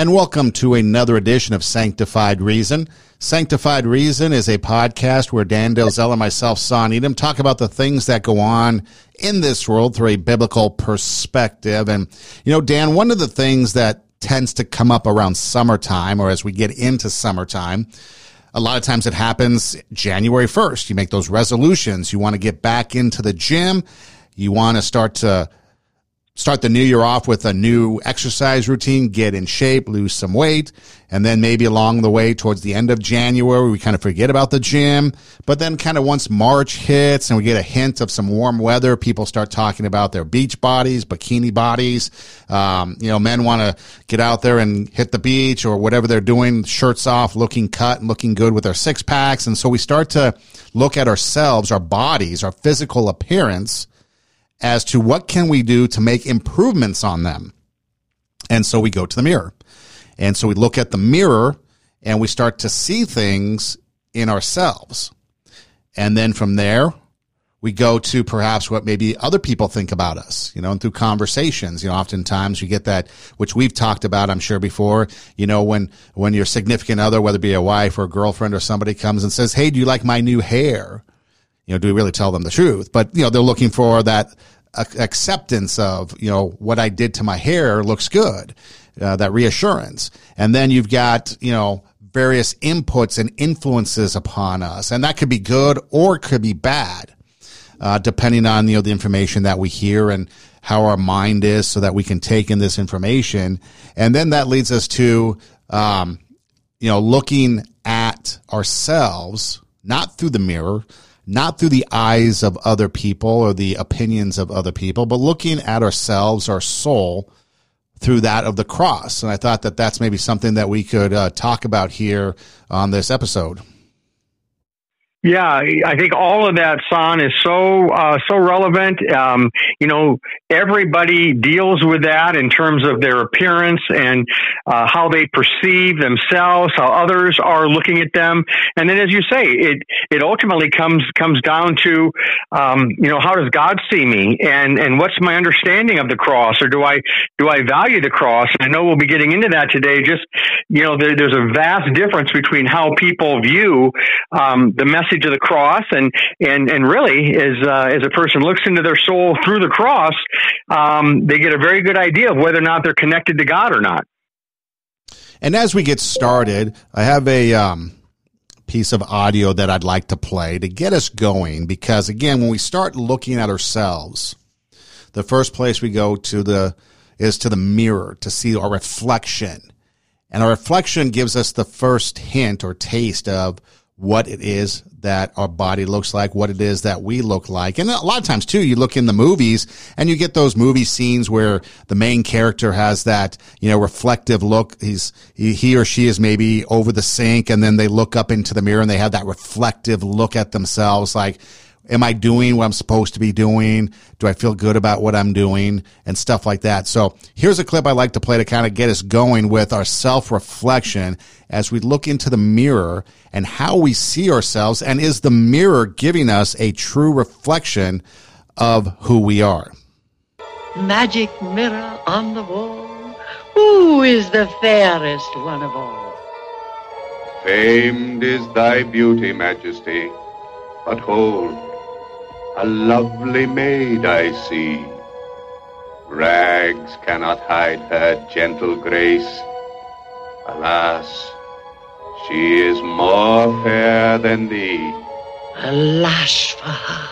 and welcome to another edition of Sanctified Reason. Sanctified Reason is a podcast where Dan Delzell and myself, Son Edom, talk about the things that go on in this world through a biblical perspective. And, you know, Dan, one of the things that tends to come up around summertime or as we get into summertime, a lot of times it happens January 1st. You make those resolutions. You want to get back into the gym. You want to start to start the new year off with a new exercise routine, get in shape, lose some weight. And then maybe along the way towards the end of January, we kind of forget about the gym. But then kind of once March hits and we get a hint of some warm weather, people start talking about their beach bodies, bikini bodies. Um, you know, men want to get out there and hit the beach or whatever they're doing, shirts off, looking cut and looking good with their six packs. And so we start to look at ourselves, our bodies, our physical appearance as to what can we do to make improvements on them. And so we go to the mirror. And so we look at the mirror and we start to see things in ourselves. And then from there, we go to perhaps what maybe other people think about us, you know, and through conversations, you know, oftentimes you get that, which we've talked about, I'm sure before, you know, when, when your significant other, whether it be a wife or a girlfriend or somebody comes and says, Hey, do you like my new hair? You know, do we really tell them the truth? But, you know, they're looking for that acceptance of, you know, what I did to my hair looks good, uh, that reassurance. And then you've got, you know, various inputs and influences upon us. And that could be good or could be bad, uh, depending on, you know, the information that we hear and how our mind is so that we can take in this information. And then that leads us to, um, you know, looking at ourselves, not through the mirror, not through the eyes of other people or the opinions of other people, but looking at ourselves, our soul, through that of the cross. And I thought that that's maybe something that we could uh, talk about here on this episode. Yeah, I think all of that, Son, is so uh, so relevant. Um, you know, everybody deals with that in terms of their appearance and uh, how they perceive themselves, how others are looking at them, and then, as you say, it it ultimately comes comes down to, um, you know, how does God see me, and and what's my understanding of the cross, or do I do I value the cross? And I know we'll be getting into that today. Just you know, there, there's a vast difference between how people view um, the message message of the cross, and and and really, as uh, as a person looks into their soul through the cross, um, they get a very good idea of whether or not they're connected to God or not. And as we get started, I have a um, piece of audio that I'd like to play to get us going. Because again, when we start looking at ourselves, the first place we go to the is to the mirror to see our reflection. And our reflection gives us the first hint or taste of what it is that our body looks like, what it is that we look like. And a lot of times too, you look in the movies and you get those movie scenes where the main character has that, you know, reflective look. He's, he or she is maybe over the sink and then they look up into the mirror and they have that reflective look at themselves like, am I doing what I'm supposed to be doing? Do I feel good about what I'm doing and stuff like that? So here's a clip I like to play to kind of get us going with our self reflection as we look into the mirror and how we see ourselves. And is the mirror giving us a true reflection of who we are? Magic mirror on the wall. Who is the fairest one of all? Famed is thy beauty, Majesty. But hold, a lovely maid I see. Rags cannot hide her gentle grace. Alas, she is more fair than thee. Alas for her.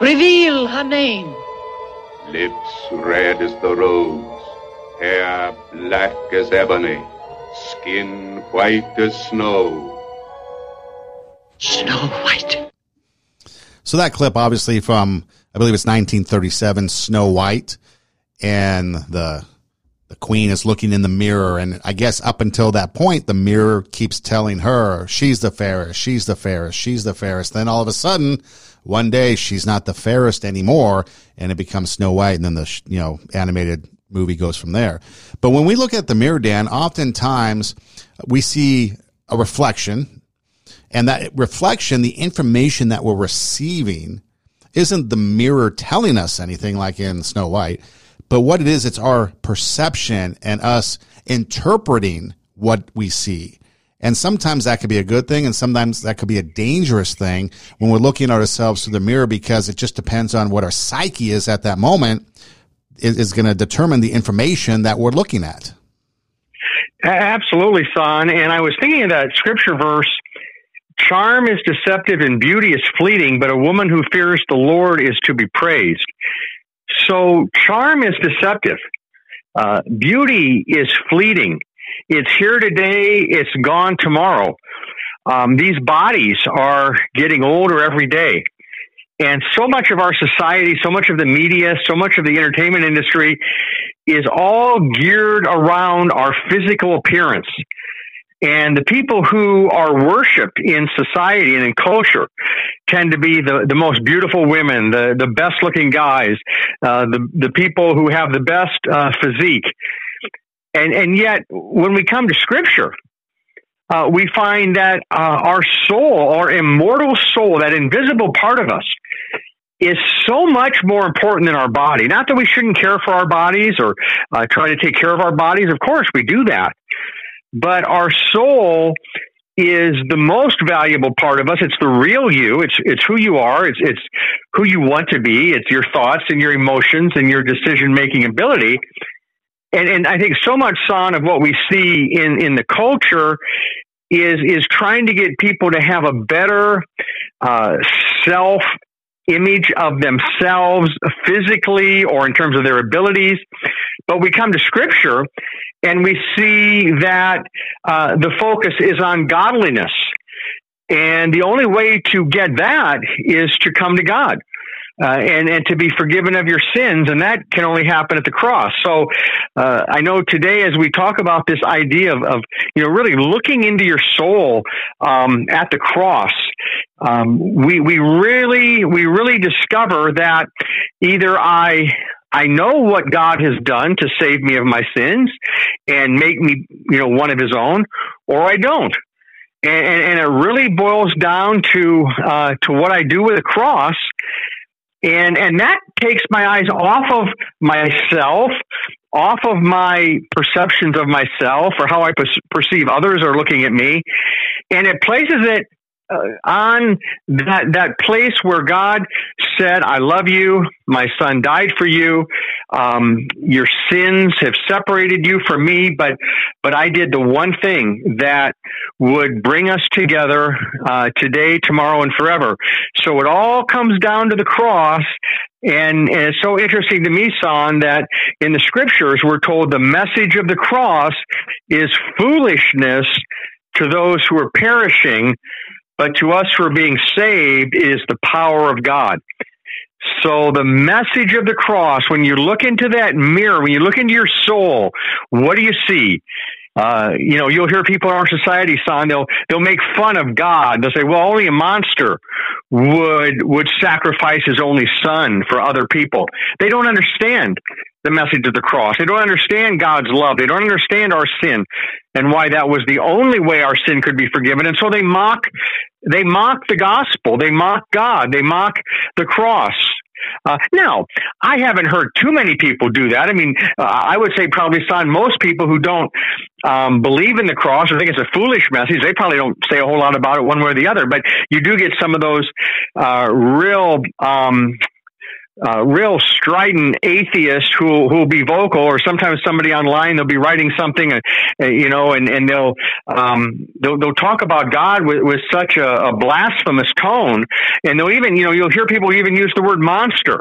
Reveal her name. Lips red as the rose, hair black as ebony, skin white as snow. Snow White. So that clip, obviously from I believe it's 1937, Snow White, and the the queen is looking in the mirror, and I guess up until that point, the mirror keeps telling her she's the fairest, she's the fairest, she's the fairest. Then all of a sudden, one day she's not the fairest anymore, and it becomes Snow White, and then the you know animated movie goes from there. But when we look at the mirror, Dan, oftentimes we see a reflection and that reflection, the information that we're receiving isn't the mirror telling us anything like in Snow White, but what it is, it's our perception and us interpreting what we see. And sometimes that could be a good thing, and sometimes that could be a dangerous thing when we're looking at ourselves through the mirror because it just depends on what our psyche is at that moment is, is going to determine the information that we're looking at. Absolutely, son. And I was thinking of that scripture verse Charm is deceptive and beauty is fleeting, but a woman who fears the Lord is to be praised. So, charm is deceptive. Uh, beauty is fleeting. It's here today, it's gone tomorrow. Um, these bodies are getting older every day. And so much of our society, so much of the media, so much of the entertainment industry is all geared around our physical appearance. And the people who are worshiped in society and in culture tend to be the, the most beautiful women, the, the best looking guys, uh, the, the people who have the best uh, physique. And, and yet, when we come to scripture, uh, we find that uh, our soul, our immortal soul, that invisible part of us, is so much more important than our body. Not that we shouldn't care for our bodies or uh, try to take care of our bodies. Of course, we do that. But our soul is the most valuable part of us. It's the real you. It's it's who you are. It's it's who you want to be. It's your thoughts and your emotions and your decision making ability. And and I think so much son of what we see in in the culture is is trying to get people to have a better uh, self image of themselves physically or in terms of their abilities. But we come to scripture and we see that uh, the focus is on godliness. And the only way to get that is to come to God. Uh, and and to be forgiven of your sins, and that can only happen at the cross. So, uh, I know today as we talk about this idea of, of you know really looking into your soul um, at the cross, um, we we really we really discover that either I I know what God has done to save me of my sins and make me, you know, one of His own, or I don't. And, and it really boils down to uh, to what I do with the cross, and and that takes my eyes off of myself, off of my perceptions of myself, or how I perceive others are looking at me, and it places it on that that place where God said, "I love you. My son died for you. Um, your sins have separated you from me, but but I did the one thing that would bring us together uh, today, tomorrow, and forever." So it all comes down to the cross. And, and it's so interesting to me, Son, that in the scriptures we're told the message of the cross is foolishness to those who are perishing, but to us are being saved is the power of God. So the message of the cross, when you look into that mirror, when you look into your soul, what do you see? Uh, you know, you'll hear people in our society, son, they'll, they'll make fun of God. They'll say, well, only a monster would, would sacrifice his only son for other people. They don't understand the message of the cross. They don't understand God's love. They don't understand our sin and why that was the only way our sin could be forgiven. And so they mock, they mock the gospel. They mock God. They mock the cross. Uh, now, I haven't heard too many people do that. I mean, uh, I would say probably, son, most people who don't um, believe in the cross or think it's a foolish message, they probably don't say a whole lot about it one way or the other. But you do get some of those uh, real um, uh, real strident atheist who who will be vocal, or sometimes somebody online they'll be writing something, uh, uh, you know, and and they'll um, they'll, they'll talk about God with, with such a, a blasphemous tone, and they'll even you know you'll hear people even use the word monster.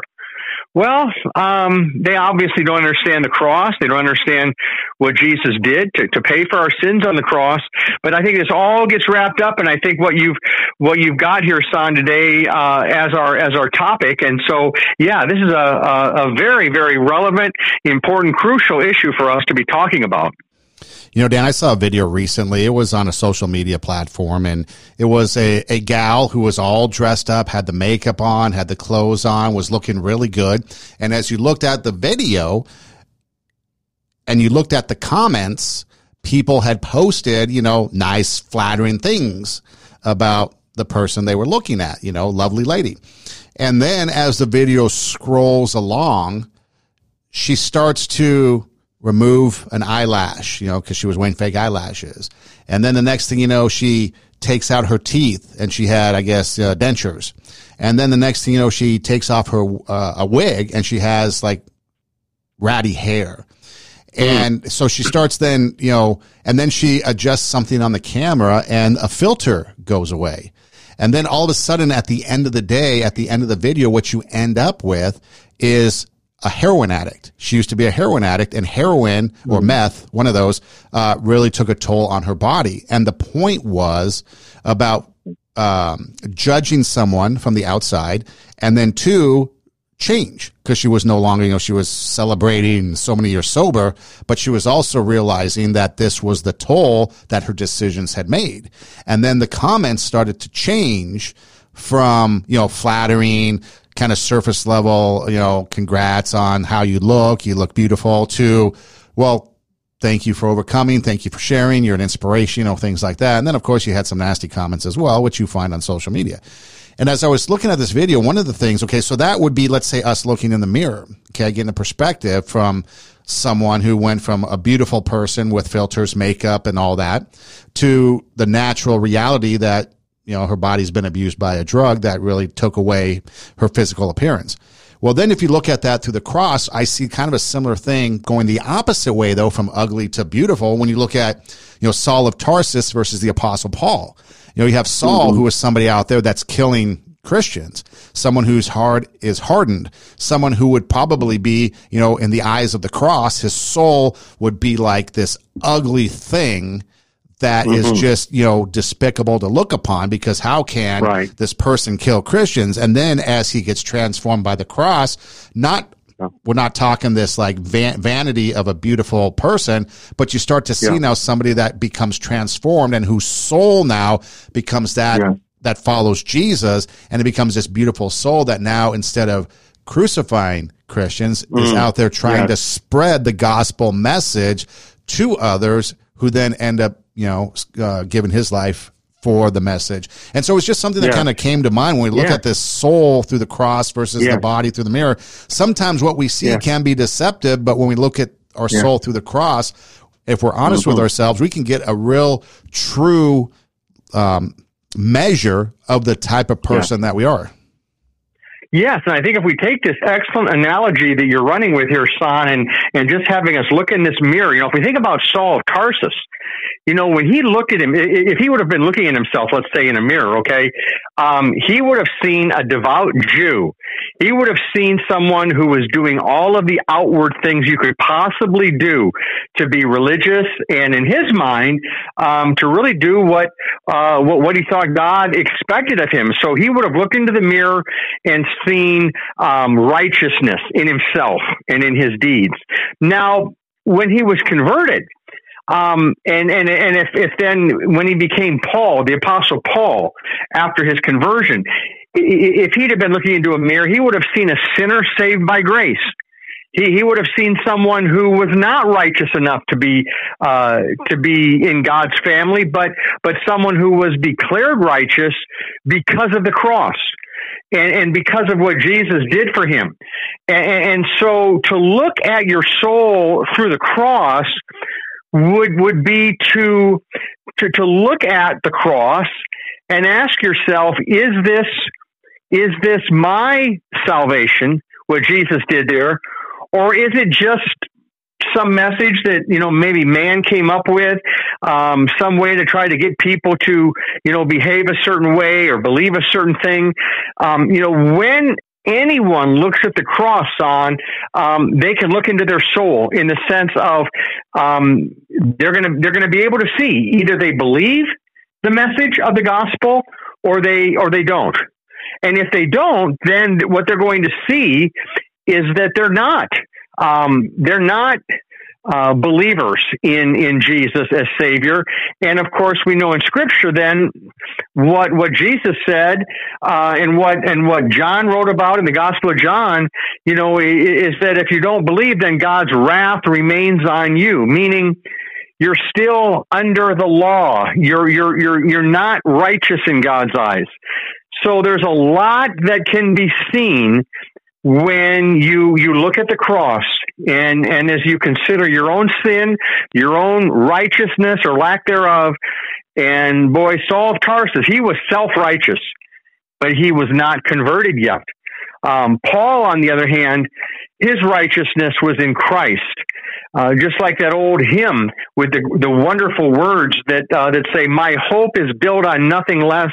Well, um, they obviously don't understand the cross. They don't understand what Jesus did to, to pay for our sins on the cross. But I think this all gets wrapped up, and I think what you've what you've got here, Son, today uh, as our as our topic. And so, yeah, this is a, a, a very very relevant, important, crucial issue for us to be talking about. You know, Dan, I saw a video recently. It was on a social media platform and it was a, a gal who was all dressed up, had the makeup on, had the clothes on, was looking really good. And as you looked at the video and you looked at the comments, people had posted, you know, nice, flattering things about the person they were looking at, you know, lovely lady. And then as the video scrolls along, she starts to remove an eyelash, you know, because she was wearing fake eyelashes. And then the next thing you know, she takes out her teeth and she had, I guess, uh, dentures. And then the next thing you know, she takes off her uh, a wig and she has like ratty hair. And so she starts then, you know, and then she adjusts something on the camera and a filter goes away. And then all of a sudden at the end of the day, at the end of the video, what you end up with is a heroin addict. She used to be a heroin addict and heroin or mm-hmm. meth, one of those, uh, really took a toll on her body. And the point was about, um, judging someone from the outside and then two, change because she was no longer, you know, she was celebrating so many years sober, but she was also realizing that this was the toll that her decisions had made. And then the comments started to change from, you know, flattering, kind of surface level, you know, congrats on how you look, you look beautiful to, well, thank you for overcoming. Thank you for sharing. You're an inspiration, you know, things like that. And then, of course, you had some nasty comments as well, which you find on social media. And as I was looking at this video, one of the things, okay, so that would be, let's say, us looking in the mirror, okay, getting a perspective from someone who went from a beautiful person with filters, makeup, and all that to the natural reality that, you know, her body's been abused by a drug that really took away her physical appearance. Well, then if you look at that through the cross, I see kind of a similar thing going the opposite way, though, from ugly to beautiful. When you look at, you know, Saul of Tarsus versus the apostle Paul, you know, you have Saul, mm-hmm. who is somebody out there that's killing Christians, someone whose heart is hardened, someone who would probably be, you know, in the eyes of the cross, his soul would be like this ugly thing that mm-hmm. is just, you know, despicable to look upon because how can right. this person kill Christians? And then as he gets transformed by the cross, not we're not talking this like van- vanity of a beautiful person, but you start to see yeah. now somebody that becomes transformed and whose soul now becomes that yeah. that follows Jesus, and it becomes this beautiful soul that now instead of crucifying Christians mm. is out there trying to spread the gospel message to others who then end up you know, uh, giving his life for the message. And so it's just something that yeah. kind of came to mind when we look yeah. at this soul through the cross versus yeah. the body through the mirror. Sometimes what we see can be deceptive, but when we look at our soul through the cross, if we're honest mm-hmm. with ourselves, we can get a real true um, measure of the type of person that we are. Yes, and I think if we take this excellent analogy that you're running with here, Son, and, and just having us look in this mirror, you know, if we think about Saul of Tarsus, you know, when he looked at him, if he would have been looking at himself, let's say in a mirror, okay, um, he would have seen a devout Jew. He would have seen someone who was doing all of the outward things you could possibly do to be religious, and in his mind, um, to really do what, uh, what what he thought God expected of him. So he would have looked into the mirror and seen um, righteousness in himself and in his deeds. Now, when he was converted, um, and and and if if then when he became Paul, the apostle Paul, after his conversion, if he'd have been looking into a mirror, he would have seen a sinner saved by grace. He, he would have seen someone who was not righteous enough to be uh, to be in God's family, but but someone who was declared righteous because of the cross and, and because of what Jesus did for him. And, and so to look at your soul through the cross would would be to to to look at the cross and ask yourself is this is this my salvation what Jesus did there? Or is it just some message that you know maybe man came up with um, some way to try to get people to you know behave a certain way or believe a certain thing? Um, you know when anyone looks at the cross on, um, they can look into their soul in the sense of um, they're going to they're going to be able to see either they believe the message of the gospel or they or they don't. And if they don't, then what they're going to see is that they're not um, they're not uh, believers in in Jesus as Savior, and of course we know in Scripture then what what Jesus said uh, and what and what John wrote about in the Gospel of John. You know, is that if you don't believe, then God's wrath remains on you, meaning you're still under the law. You're you're you're you're not righteous in God's eyes. So there's a lot that can be seen when you you look at the cross And, and as you consider your own sin, your own righteousness or lack thereof, and boy, Saul of Tarsus, he was self-righteous, but he was not converted yet. Um, Paul, on the other hand, his righteousness was in Christ. Uh, just like that old hymn with the, the wonderful words that, uh, that say, my hope is built on nothing less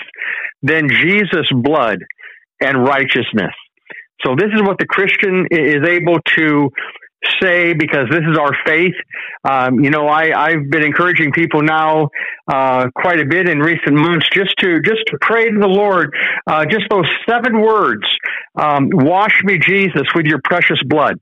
than Jesus' blood and righteousness. So this is what the Christian is able to say because this is our faith. Um, you know, I, I've been encouraging people now uh, quite a bit in recent months just to just to pray to the Lord. Uh, just those seven words: um, "Wash me, Jesus, with your precious blood."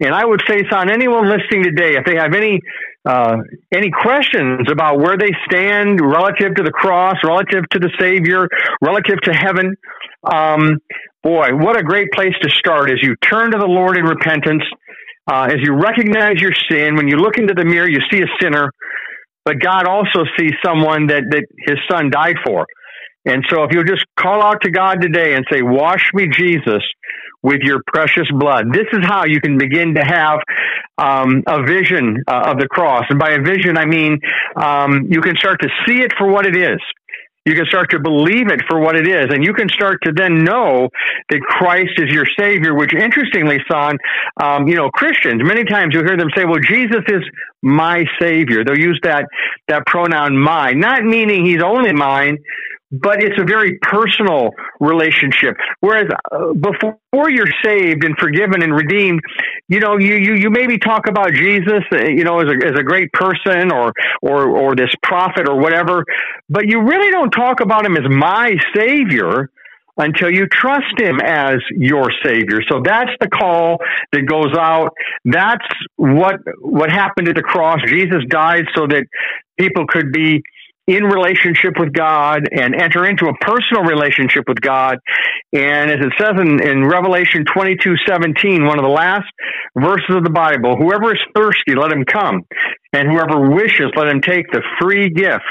And I would say, son, anyone listening today, if they have any uh, any questions about where they stand relative to the cross, relative to the Savior, relative to heaven, um, boy, what a great place to start as you turn to the Lord in repentance, uh, as you recognize your sin. When you look into the mirror, you see a sinner, but God also sees someone that, that His Son died for. And so if you'll just call out to God today and say, Wash me, Jesus, with your precious blood. This is how you can begin to have um, a vision uh, of the cross. And by a vision, I mean um, you can start to see it for what it is. You can start to believe it for what it is, and you can start to then know that Christ is your Savior. Which, interestingly, son, um, you know, Christians many times you hear them say, "Well, Jesus is my Savior." They'll use that that pronoun "my," not meaning He's only mine, but it's a very personal relationship. Whereas uh, before you're saved and forgiven and redeemed, you know, you, you, you maybe talk about Jesus, uh, you know, as a, as a great person or, or, or this prophet or whatever, but you really don't talk about him as my savior until you trust him as your savior. So that's the call that goes out. That's what what happened at the cross. Jesus died so that people could be in relationship with God and enter into a personal relationship with God. And as it says in, in Revelation 22, 17, one of the last verses of the Bible, whoever is thirsty, let him come. And whoever wishes, let him take the free gift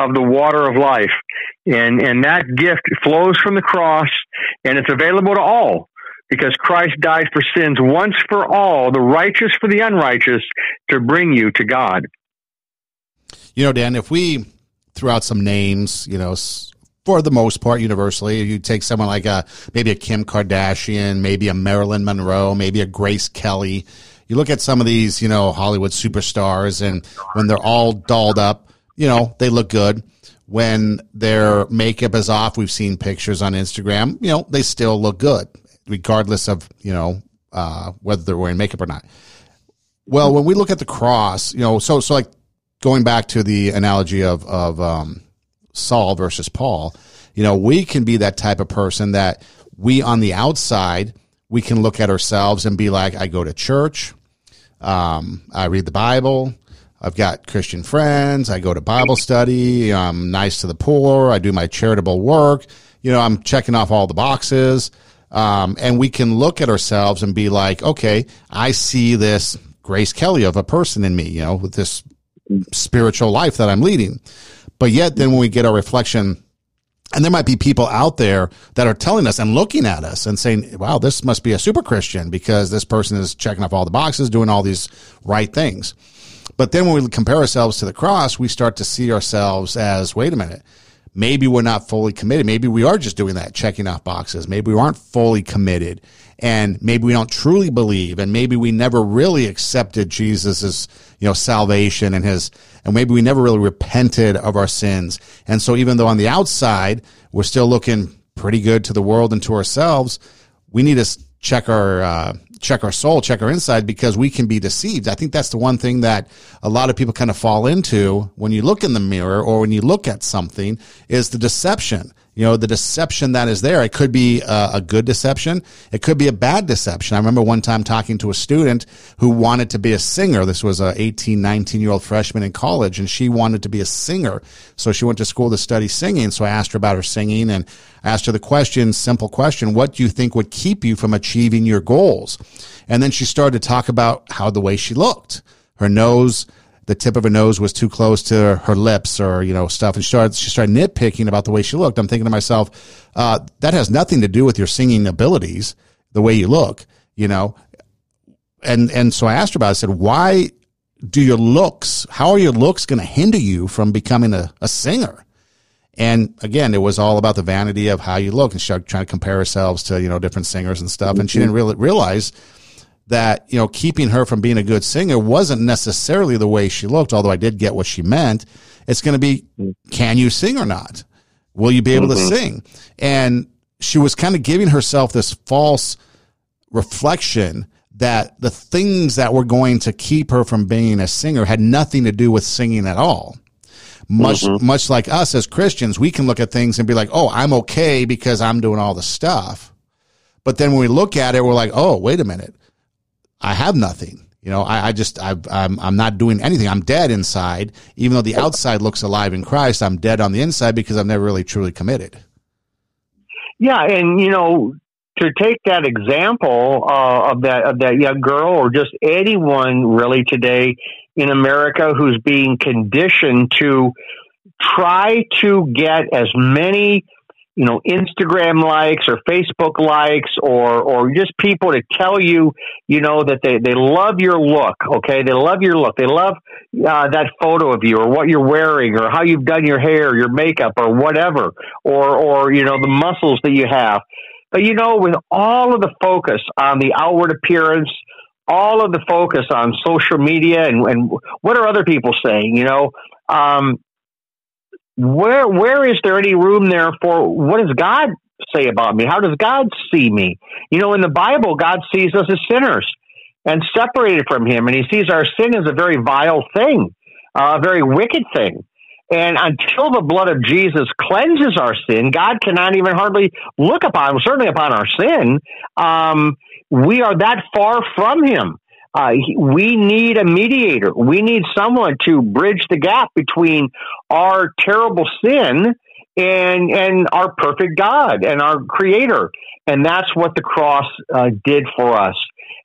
of the water of life. And, and that gift flows from the cross and it's available to all because Christ died for sins once for all, the righteous for the unrighteous, to bring you to God. You know, Dan, if we threw out some names, you know, for the most part, universally. You take someone like a maybe a Kim Kardashian, maybe a Marilyn Monroe, maybe a Grace Kelly. You look at some of these, you know, Hollywood superstars, and when they're all dolled up, you know, they look good. When their makeup is off, we've seen pictures on Instagram. You know, they still look good, regardless of you know uh, whether they're wearing makeup or not. Well, when we look at the cross, you know, so so like going back to the analogy of of um, Saul versus Paul, you know, we can be that type of person that we on the outside we can look at ourselves and be like, I go to church, um, I read the Bible. I've got Christian friends. I go to Bible study. I'm nice to the poor. I do my charitable work. You know, I'm checking off all the boxes. Um, and we can look at ourselves and be like, okay, I see this Grace Kelly of a person in me, you know, with this spiritual life that I'm leading. But yet, then when we get our reflection, and there might be people out there that are telling us and looking at us and saying, wow, this must be a super Christian because this person is checking off all the boxes, doing all these right things. But then when we compare ourselves to the cross, we start to see ourselves as, wait a minute, maybe we're not fully committed. Maybe we are just doing that, checking off boxes. Maybe we aren't fully committed and maybe we don't truly believe and maybe we never really accepted Jesus's, you know, salvation and his, and maybe we never really repented of our sins. And so even though on the outside, we're still looking pretty good to the world and to ourselves, we need to check our, uh, check our soul, check our inside because we can be deceived. I think that's the one thing that a lot of people kind of fall into when you look in the mirror or when you look at something is the deception you know, the deception that is there. It could be a, a, good deception. It could be a bad deception. I remember one time talking to a student who wanted to be a singer. This was a 18, 19 year old freshman in college and she wanted to be a singer. So she went to school to study singing. So I asked her about her singing and asked her the question, simple question, what do you think would keep you from achieving your goals? And then she started to talk about how the way she looked, her nose, the tip of her nose was too close to her lips or you know stuff and she started she started nitpicking about the way she looked i'm thinking to myself uh, that has nothing to do with your singing abilities the way you look you know and and so I asked her about. It. I said, "Why do your looks? How are your looks going to hinder you from becoming a, a singer?" And again, it was all about the vanity of how you look, and she started trying to compare ourselves to you know different singers and stuff. And she didn't really realize that you know keeping her from being a good singer wasn't necessarily the way she looked. Although I did get what she meant. It's going to be, can you sing or not? Will you be able mm-hmm. to sing? And she was kind of giving herself this false reflection that the things that were going to keep her from being a singer had nothing to do with singing at all. Much, mm-hmm. much like us as Christians, we can look at things and be like, oh, I'm okay because I'm doing all the stuff. But then when we look at it, we're like, oh, wait a minute. I have nothing. You know, I, I just, I, I'm, I'm not doing anything. I'm dead inside. Even though the outside looks alive in Christ, I'm dead on the inside because I've never really truly committed. Yeah. And, you know, to take that example uh, of that of that young girl, or just anyone really today in America who's being conditioned to try to get as many you know Instagram likes or Facebook likes or or just people to tell you you know that they they love your look okay? They love your look. They love uh, that photo of you or what you're wearing or how you've done your hair your makeup or whatever or or you know the muscles that you have. But you know, with all of the focus on the outward appearance, all of the focus on social media and, and what are other people saying, you know, um, where where is there any room there for what does God say about me? How does God see me? You know, in the Bible, God sees us as sinners and separated from Him, and He sees our sin as a very vile thing, uh, a very wicked thing. And until the blood of Jesus cleanses our sin, God cannot even hardly look upon, certainly upon our sin. Um, we are that far from Him. Uh, we need a mediator. We need someone to bridge the gap between our terrible sin and and our perfect God and our Creator. And that's what the cross uh, did for us.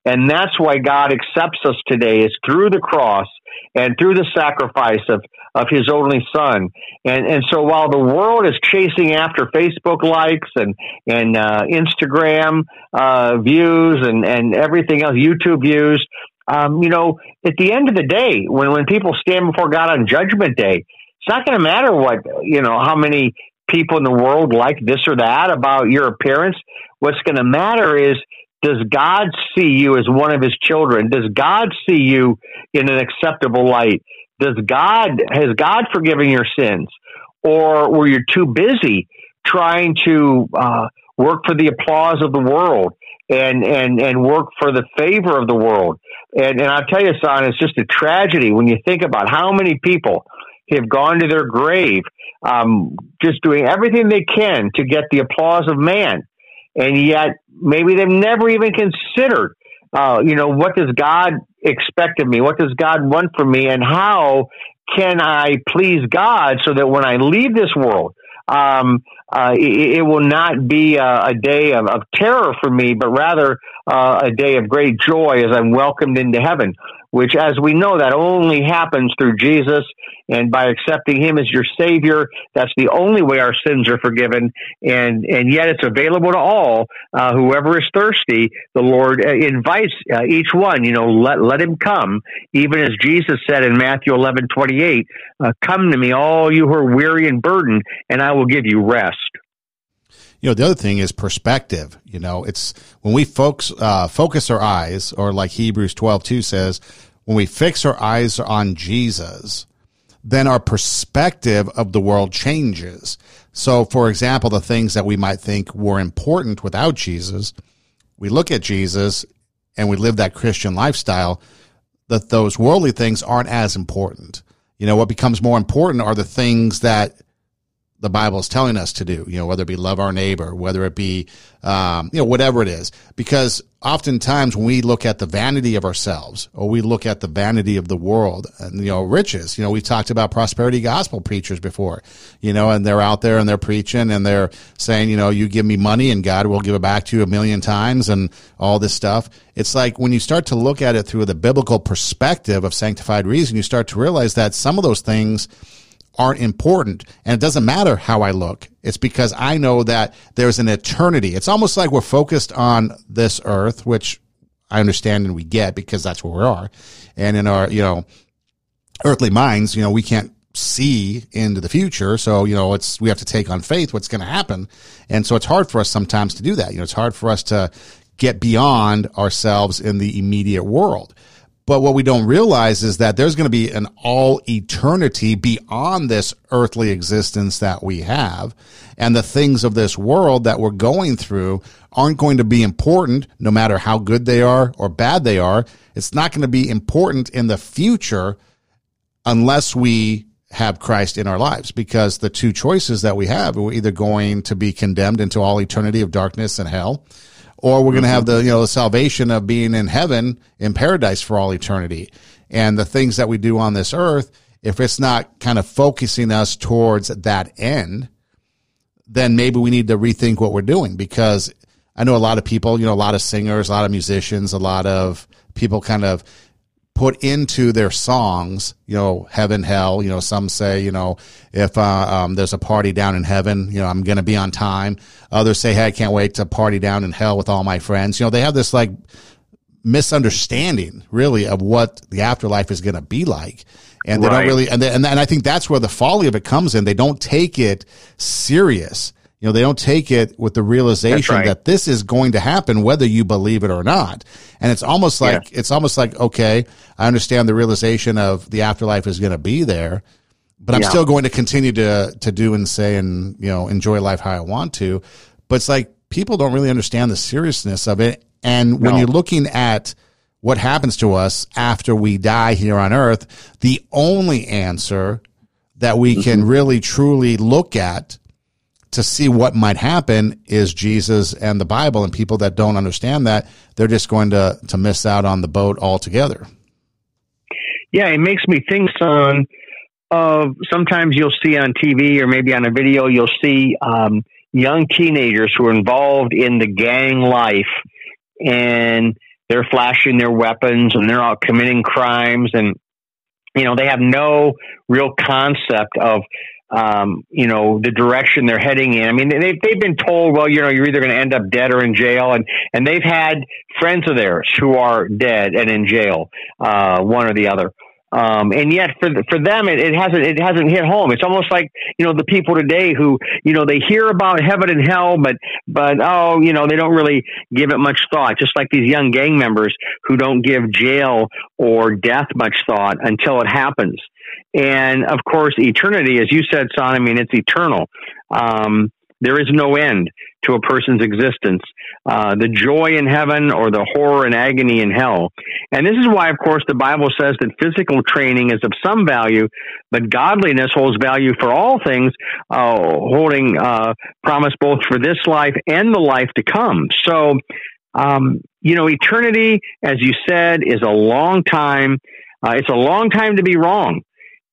And that's why God accepts us today is through the cross and through the sacrifice of, of his only son. And, and so while the world is chasing after Facebook likes and, and, uh, Instagram, uh, views and, and everything else, YouTube views, um, you know, at the end of the day, when, when people stand before God on judgment day, it's not going to matter what, you know, how many people in the world like this or that about your appearance. What's going to matter is does God see you as one of his children? Does God see you in an acceptable light? Does God, has God forgiven your sins? Or were you too busy trying to uh, work for the applause of the world and, and, and work for the favor of the world? And, and I'll tell you, son, it's just a tragedy when you think about how many people have gone to their grave um, just doing everything they can to get the applause of man and yet maybe they've never even considered, uh, you know, what does God expect of me? What does God want from me? And how can I please God so that when I leave this world, um, uh, it, it, will not be a, a day of, of, terror for me, but rather uh, a day of great joy as I'm welcomed into heaven which, as we know, that only happens through Jesus and by accepting Him as your Savior. That's the only way our sins are forgiven, and and yet it's available to all. Uh, whoever is thirsty, the Lord uh, invites uh, each one. You know, let let him come, even as Jesus said in Matthew eleven twenty eight, uh, "Come to me, all you who are weary and burdened, and I will give you rest." you know, the other thing is perspective. You know, it's when we folks, uh, focus our eyes, or like Hebrews 12, 2 says, when we fix our eyes on Jesus, then our perspective of the world changes. So, for example, the things that we might think were important without Jesus, we look at Jesus and we live that Christian lifestyle, that those worldly things aren't as important. You know, what becomes more important are the things that the Bible is telling us to do, you know, whether it be love our neighbor, whether it be, um, you know, whatever it is. Because oftentimes when we look at the vanity of ourselves or we look at the vanity of the world and, you know, riches, you know, we've talked about prosperity gospel preachers before, you know, and they're out there and they're preaching and they're saying, you know, you give me money and God will give it back to you a million times and all this stuff. It's like when you start to look at it through the biblical perspective of sanctified reason, you start to realize that some of those things, aren't important. And it doesn't matter how I look. It's because I know that there's an eternity. It's almost like we're focused on this earth, which I understand and we get because that's where we are. And in our, you know, earthly minds, you know, we can't see into the future. So, you know, it's, we have to take on faith what's going to happen. And so it's hard for us sometimes to do that. You know, it's hard for us to get beyond ourselves in the immediate world. But what we don't realize is that there's going to be an all eternity beyond this earthly existence that we have. And the things of this world that we're going through aren't going to be important no matter how good they are or bad they are. It's not going to be important in the future unless we have Christ in our lives because the two choices that we have, we're either going to be condemned into all eternity of darkness and hell or we're going to mm-hmm. have the you know the salvation of being in heaven in paradise for all eternity. And the things that we do on this earth if it's not kind of focusing us towards that end then maybe we need to rethink what we're doing. Because i know a lot of people you know a lot of singers a lot of musicians a lot of people kind of put into their songs, you know, heaven, hell. You know, some say, you know, if uh, um, there's a party down in heaven, you know, I'm going to be on time. Others say, hey, I can't wait to party down in hell with all my friends. You know, they have this like misunderstanding, really, of what the afterlife is going to be like. And they right. don't really, and, they, and and I think that's where the folly of it comes in. They don't take it serious. You know, they don't take it with the realization right. that this is going to happen whether you believe it or not. And it's almost like yeah. it's almost like okay, I understand the realization of the afterlife is going to be there, but I'm yeah. still going to continue to to do and say and you know enjoy life how I want to. But it's like people don't really understand the seriousness of it. And when no. you're looking at what happens to us after we die here on earth, the only answer that we mm-hmm. can really truly look at to see what might happen is Jesus and the Bible. And people that don't understand that, they're just going to, to miss out on the boat altogether. Yeah, it makes me think, son, of sometimes you'll see on TV or maybe on a video, you'll see um, young teenagers who are involved in the gang life and they're flashing their weapons and they're out committing crimes and you know they have no real concept of um, you know, the direction they're heading in. I mean, they've, they've been told, well, you know, you're either going to end up dead or in jail. And, and they've had friends of theirs who are dead and in jail, uh, one or the other. Um, and yet for for them it, it hasn't it hasn't hit home. It's almost like you know the people today who you know they hear about heaven and hell, but but oh you know they don't really give it much thought. Just like these young gang members who don't give jail or death much thought until it happens. And of course, eternity, as you said, son, I mean, it's eternal. Um, there is no end to a person's existence. Uh, the joy in heaven or the horror and agony in hell. And this is why, of course, the Bible says that physical training is of some value, but godliness holds value for all things, uh, holding uh, promise both for this life and the life to come. So, um, you know, eternity, as you said, is a long time. Uh, it's a long time to be wrong.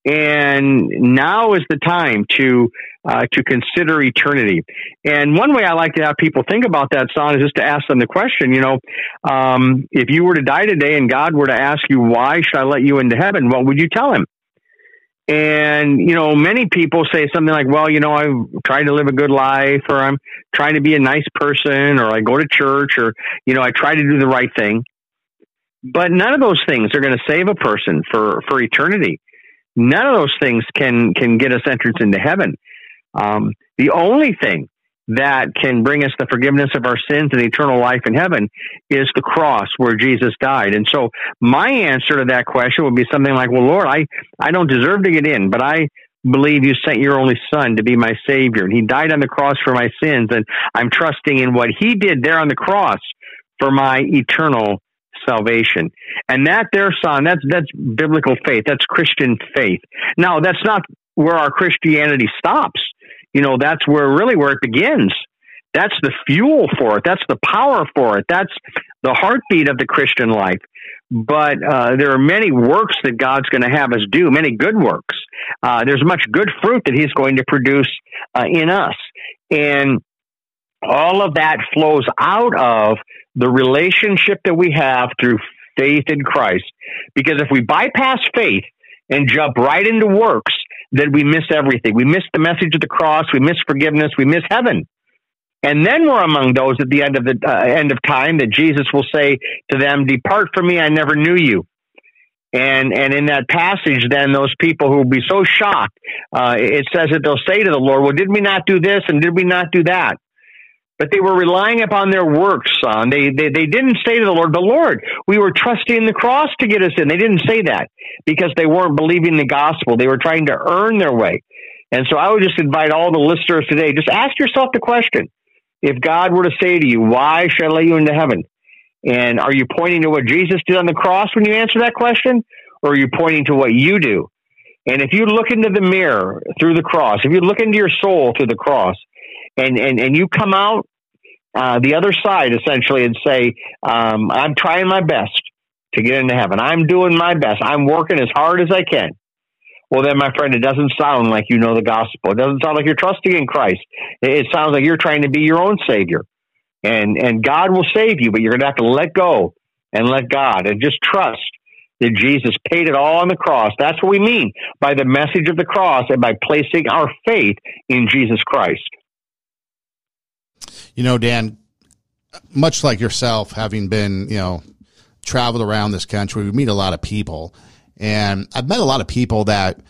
And now is the time to uh, to consider eternity. And one way I like to have people think about that, son, is just to ask them the question. You know, um, if you were to die today and God were to ask you, "Why should I let you into heaven?" What would you tell him? And you know, many people say something like, "Well, you know, I've tried to live a good life, or I'm trying to be a nice person, or I go to church, or you know, I try to do the right thing." But none of those things are going to save a person for for eternity. None of those things can can get us entrance into heaven. Um, the only thing that can bring us the forgiveness of our sins and eternal life in heaven is the cross where Jesus died. And so my answer to that question would be something like, well, Lord, I, I don't deserve to get in, but I believe you sent your only son to be my savior. And he died on the cross for my sins. And I'm trusting in what he did there on the cross for my eternal salvation. And that there, son, that's, that's biblical faith. That's Christian faith. Now, that's not where our Christianity stops. You know, that's where really where it begins. That's the fuel for it. That's the power for it. That's the heartbeat of the Christian life. But uh, there are many works that God's going to have us do, many good works. Uh, there's much good fruit that He's going to produce uh, in us. And all of that flows out of the relationship that we have through faith in Christ. Because if we bypass faith and jump right into works, then we miss everything. We miss the message of the cross. We miss forgiveness. We miss heaven. And then we're among those at the end of the uh, end of time that Jesus will say to them, "Depart from me, I never knew you." And and in that passage, then those people who will be so shocked, uh, it says that they'll say to the Lord, "Well, did we not do this and did we not do that?" But they were relying upon their works, son. They, they they didn't say to the Lord, "But Lord, we were trusting the cross to get us in." They didn't say that because they weren't believing the gospel. They were trying to earn their way. And so I would just invite all the listeners today, just ask yourself the question: If God were to say to you, "Why should I let you into heaven?" And are you pointing to what Jesus did on the cross when you answer that question? Or are you pointing to what you do? And if you look into the mirror through the cross, if you look into your soul through the cross, and, and, and you come out uh, the other side essentially and say, um, I'm trying my best to get into heaven. I'm doing my best. I'm working as hard as I can. Well, then, my friend, it doesn't sound like you know the gospel. It doesn't sound like you're trusting in Christ. It sounds like you're trying to be your own savior and and God will save you, but you're going to have to let go and let God and just trust that Jesus paid it all on the cross. That's what we mean by the message of the cross and by placing our faith in Jesus Christ. You know, Dan, much like yourself, having been, you know, traveled around this country, we meet a lot of people. And I've met a lot of people that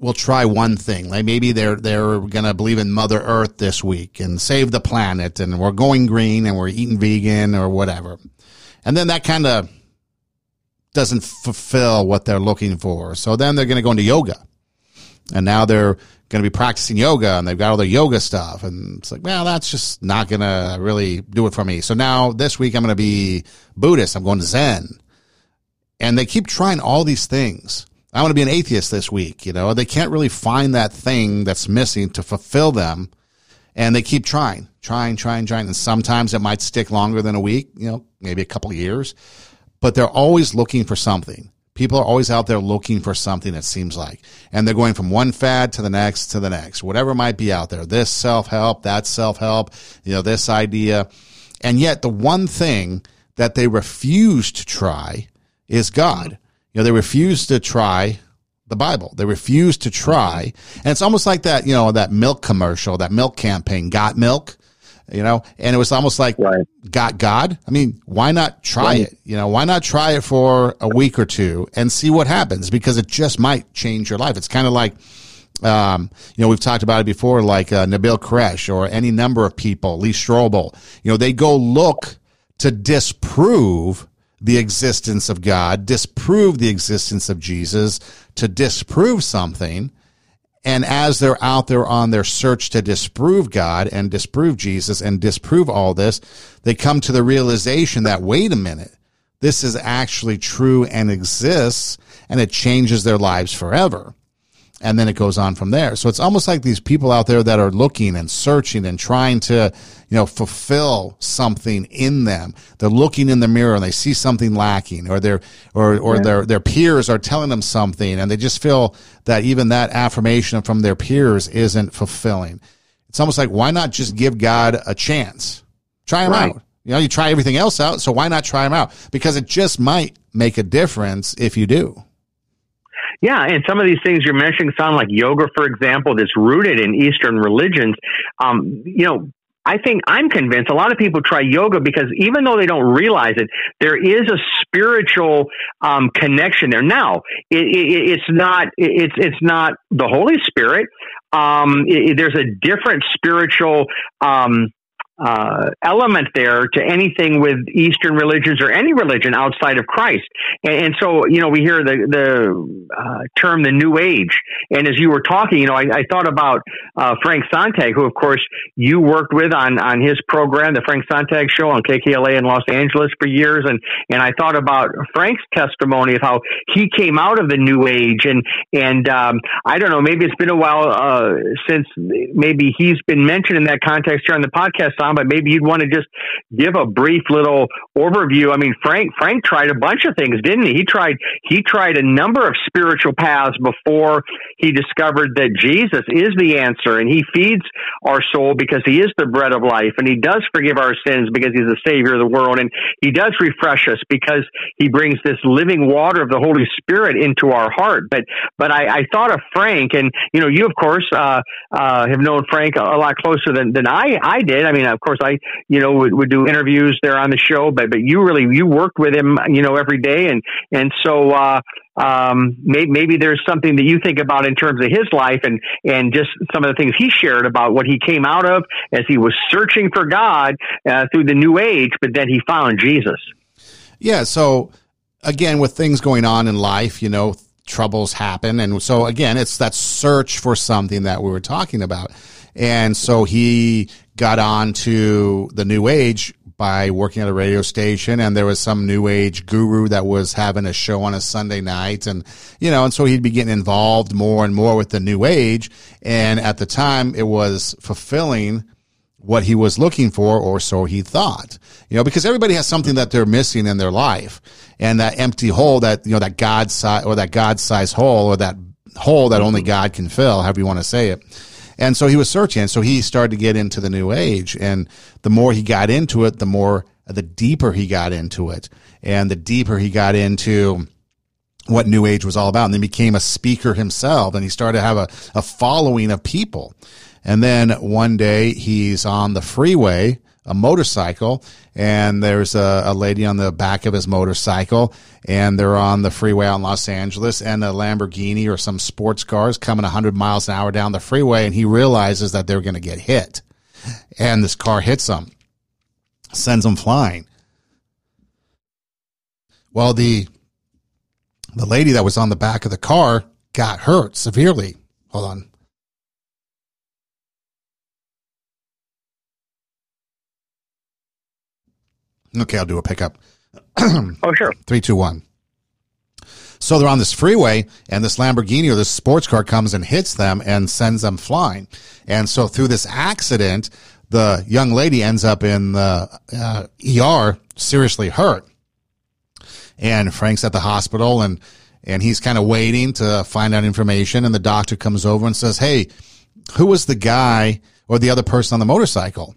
will try one thing. Like maybe they're they're to believe in Mother Earth this week and save the planet, and we're going green and we're eating vegan or whatever. And then that kind of doesn't fulfill what they're looking for. So then they're to go into yoga, and now they're going to be practicing yoga and they've got all their yoga stuff. And it's like, well, that's just not going to really do it for me. So now this week I'm going to be Buddhist. I'm going to Zen. And they keep trying all these things. I want to be an atheist this week. You know, they can't really find that thing that's missing to fulfill them. And they keep trying, trying, trying, trying. And sometimes it might stick longer than a week, you know, maybe a couple years, but they're always looking for something. People are always out there looking for something, it seems like. And they're going from one fad to the next to the next, whatever might be out there. This self help, that self help, you know, this idea. And yet the one thing that they refuse to try is God. You know, they refuse to try the Bible. They refuse to try. And it's almost like that, you know, that milk commercial, that milk campaign, got milk, you know, and it was almost like right. got God. I mean, why not try right. it? You know, why not try it for a week or two and see what happens? Because it just might change your life. It's kind of like, um, you know, we've talked about it before, like uh, Nabeel Qureshi or any number of people, Lee Strobel. You know, they go look to disprove the existence of God, disprove the existence of Jesus, to disprove something. And as they're out there on their search to disprove God and disprove Jesus and disprove all this, they come to the realization that, wait a minute, this is actually true and exists and it changes their lives forever and then it goes on from there. So it's almost like these people out there that are looking and searching and trying to, you know, fulfill something in them. They're looking in the mirror and they see something lacking or their, or, or yeah. their, their peers are telling them something and they just feel that even that affirmation from their peers isn't fulfilling. It's almost like, why not just give God a chance? Try him right. out. You know, you try everything else out. So why not try him out? Because it just might make a difference if you do. Yeah, and some of these things you're mentioning sound like yoga, for example, that's rooted in Eastern religions. Um, you know, I think I'm convinced a lot of people try yoga because even though they don't realize it, there is a spiritual um, connection there. Now, it, it, it's not it's it's not the Holy Spirit. Um, it, there's a different spiritual um, uh, element there to anything with Eastern religions or any religion outside of Christ. And, and so, you know, we hear the, the uh, term the New Age. And as you were talking, you know, I, I thought about uh, Frank Sontag, who, of course, you worked with on, on his program, the Frank Sontag Show on KKLA in Los Angeles for years. And, and I thought about Frank's testimony of how he came out of the New Age. And, and um, I don't know, maybe it's been a while uh, since maybe he's been mentioned in that context here on the podcast but maybe you'd want to just give a brief little overview. I mean, Frank Frank tried a bunch of things, didn't he? He tried he tried a number of spiritual paths before he discovered that Jesus is the answer, and he feeds our soul because he is the bread of life, and he does forgive our sins because he's the savior of the world, and he does refresh us because he brings this living water of the Holy Spirit into our heart. But but I, I thought of Frank, and you know, you of course uh, uh, have known Frank a, a lot closer than, than I I did. I mean, of course, I you know would, would do interviews there on the show, but but you really you worked with him, you know, every day, and and so. Uh, um, maybe, maybe there's something that you think about in terms of his life and, and just some of the things he shared about what he came out of as he was searching for God uh, through the new age, but then he found Jesus. Yeah. So again, with things going on in life, you know, troubles happen. And so again, it's that search for something that we were talking about. And so he got on to the new age by working at a radio station and there was some new age guru that was having a show on a Sunday night and you know and so he'd be getting involved more and more with the new age and at the time it was fulfilling what he was looking for or so he thought. You know because everybody has something that they're missing in their life and that empty hole that you know that god size or that god size hole or that hole that only god can fill however you want to say it and so he was searching. And so he started to get into the new age. And the more he got into it, the more, the deeper he got into it. And the deeper he got into what new age was all about. And then became a speaker himself. And he started to have a, a following of people. And then one day he's on the freeway a motorcycle and there's a, a, lady on the back of his motorcycle and they're on the freeway on Los Angeles and a Lamborghini or some sports car is coming 100 miles an hour down the freeway and he realizes that they're going to get hit. And this car hits them sends them flying. Well the the lady that was on the back of the car got hurt severely. Hold on Okay, I'll do a pickup. oh, sure. Three, two, one. So they're on this freeway, and this Lamborghini or this sports car comes and hits them and sends them flying. And so through this accident, the young lady ends up in the uh, ER, seriously hurt. And Frank's at the hospital, and and he's kind of waiting to find out information. And the doctor comes over and says, "Hey, who was the guy or the other person on the motorcycle?"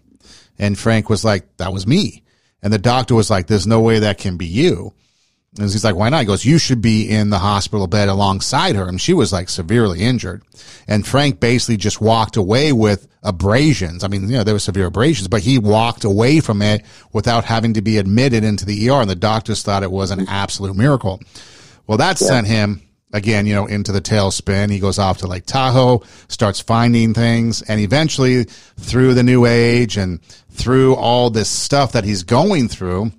And Frank was like, "That was me." And the doctor was like, there's no way that can be you. And he's like, why not? He goes, you should be in the hospital bed alongside her. And she was like severely injured. And Frank basically just walked away with abrasions. I mean, you know, there were severe abrasions, but he walked away from it without having to be admitted into the ER. And the doctors thought it was an absolute miracle. Well, that yeah. sent him again, you know, into the tailspin. He goes off to Lake Tahoe, starts finding things, and eventually through the new age and through all this stuff that he's going through,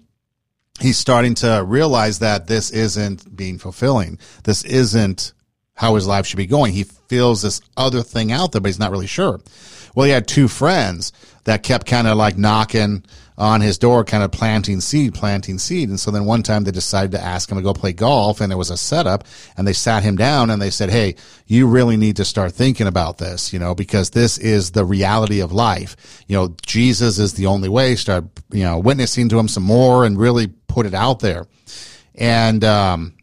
he's starting to realize that this isn't being fulfilling. This isn't how his life should be going. He feels this other thing out there, but he's not really sure. Well, he had two friends that kept kind of like knocking on his door, kind of planting seed, planting seed. And so then one time they decided to ask him to go play golf and it was a setup and they sat him down and they said, Hey, you really need to start thinking about this, you know, because this is the reality of life. You know, Jesus is the only way. Start, you know, witnessing to him some more and really put it out there. And, um,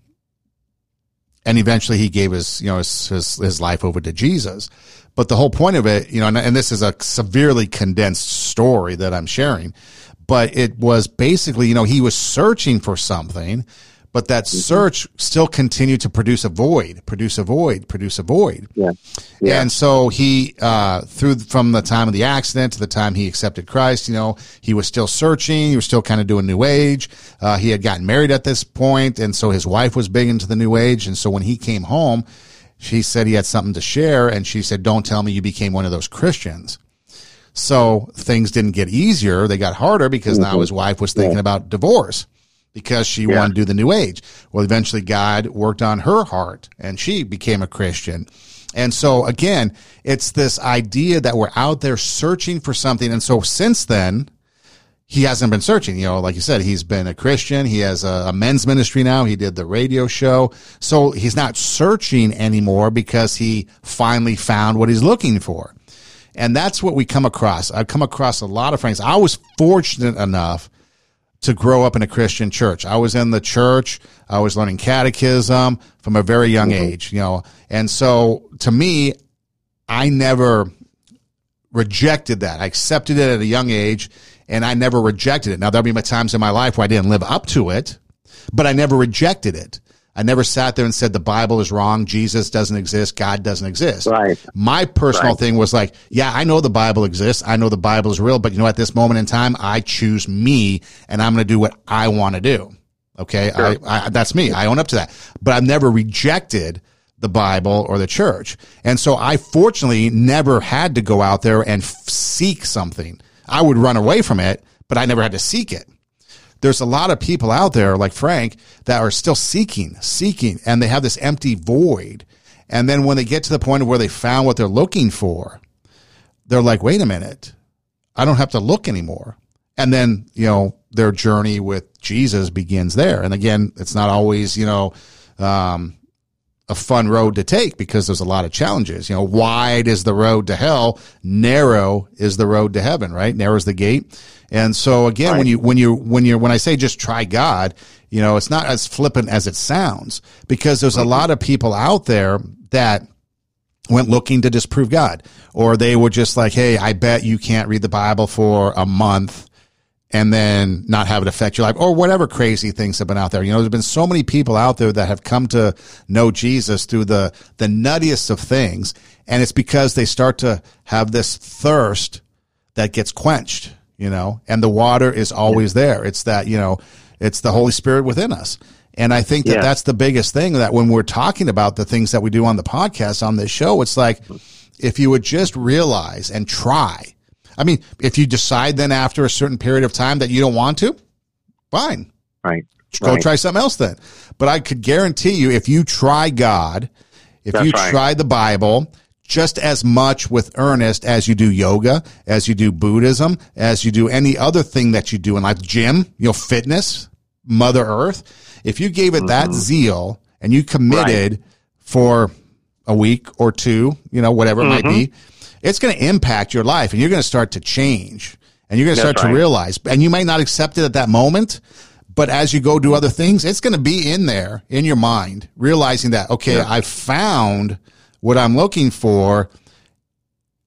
and eventually he gave his, you know, his, his, his life over to Jesus. But the whole point of it, you know, and, and this is a severely condensed story that I'm sharing, but it was basically, you know, he was searching for something, but that mm-hmm. search still continued to produce a void, produce a void, produce a void. Yeah. yeah. And so he, uh, through from the time of the accident to the time he accepted Christ, you know, he was still searching. He was still kind of doing New Age. Uh, he had gotten married at this point, and so his wife was big into the New Age. And so when he came home, she said he had something to share, and she said, "Don't tell me you became one of those Christians." So things didn't get easier. They got harder because mm-hmm. now his wife was thinking yeah. about divorce because she yeah. wanted to do the new age. Well, eventually God worked on her heart and she became a Christian. And so again, it's this idea that we're out there searching for something. And so since then, he hasn't been searching. You know, like you said, he's been a Christian. He has a, a, men's ministry now. He did the radio show. So he's not searching anymore because he finally found what he's looking for. And that's what we come across. I've come across a lot of friends. I was fortunate enough to grow up in a Christian church. I was in the church. I was learning catechism from a very young mm-hmm. age, you know. And so to me, I never rejected that. I accepted it at a young age and I never rejected it. Now there'll be times in my life where I didn't live up to it, but I never rejected it. I never sat there and said the Bible is wrong, Jesus doesn't exist, God doesn't exist. Right. My personal right. thing was like, yeah, I know the Bible exists, I know the Bible is real, but you know, at this moment in time, I choose me, and I'm going to do what I want to do. Okay, sure. I, I, that's me. I own up to that. But I've never rejected the Bible or the church, and so I fortunately never had to go out there and f- seek something. I would run away from it, but I never had to seek it there's a lot of people out there like Frank that are still seeking, seeking, and they have this empty void. And then when they get to the point of where they found what they're looking for, they're like, wait a minute, I don't have to look anymore. And then, you know, their journey with Jesus begins there. And again, it's not always, you know, um, a fun road to take because there's a lot of challenges. You know, wide is the road to hell, narrow is the road to heaven, right? Narrow is the gate. And so again, right. when you when you when you're when I say just try God, you know, it's not as flippant as it sounds because there's a lot of people out there that went looking to disprove God, or they were just like, "Hey, I bet you can't read the Bible for a month." And then not have it affect your life or whatever crazy things have been out there. You know, there's been so many people out there that have come to know Jesus through the, the nuttiest of things. And it's because they start to have this thirst that gets quenched you know, and the water is always there. It's that, you know, it's the Holy Spirit within us. And I think that yeah. that's the biggest thing that when we're talking about the things that we do on the podcast, on this show, it's like, if you would just realize and try. I mean, if you decide then after a certain period of time that you don't want to, fine. Right. Go right. try something else then. But I could guarantee you, if you try God, if That's you right. try the Bible, just as much with earnest as you do yoga, as you do Buddhism, as you do any other thing that you do in life, gym, you know, fitness, Mother Earth. If you gave it mm-hmm. that zeal and you committed right. for a week or two, you know, whatever it mm-hmm. might be, it's going to impact your life and you're going to start to change and you're going to start right. to realize, and you might not accept it at that moment, but as you go do other things, it's going to be in there in your mind, realizing that, okay, yeah. I found what I'm looking for,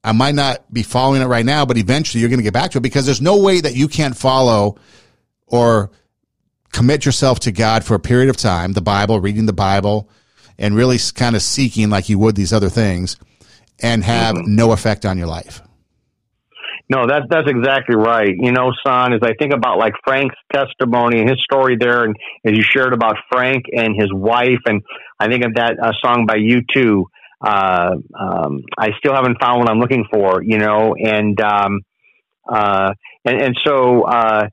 I might not be following it right now, but eventually you're going to get back to it because there's no way that you can't follow or commit yourself to God for a period of time, the Bible, reading the Bible, and really kind of seeking like you would these other things and have mm-hmm. no effect on your life. No, that's that's exactly right. You know, son, as I think about like Frank's testimony and his story there, and as you shared about Frank and his wife, and I think of that uh, song by you too. uh, um, I still haven't found what I'm looking for, you know, and um, uh, and and so uh,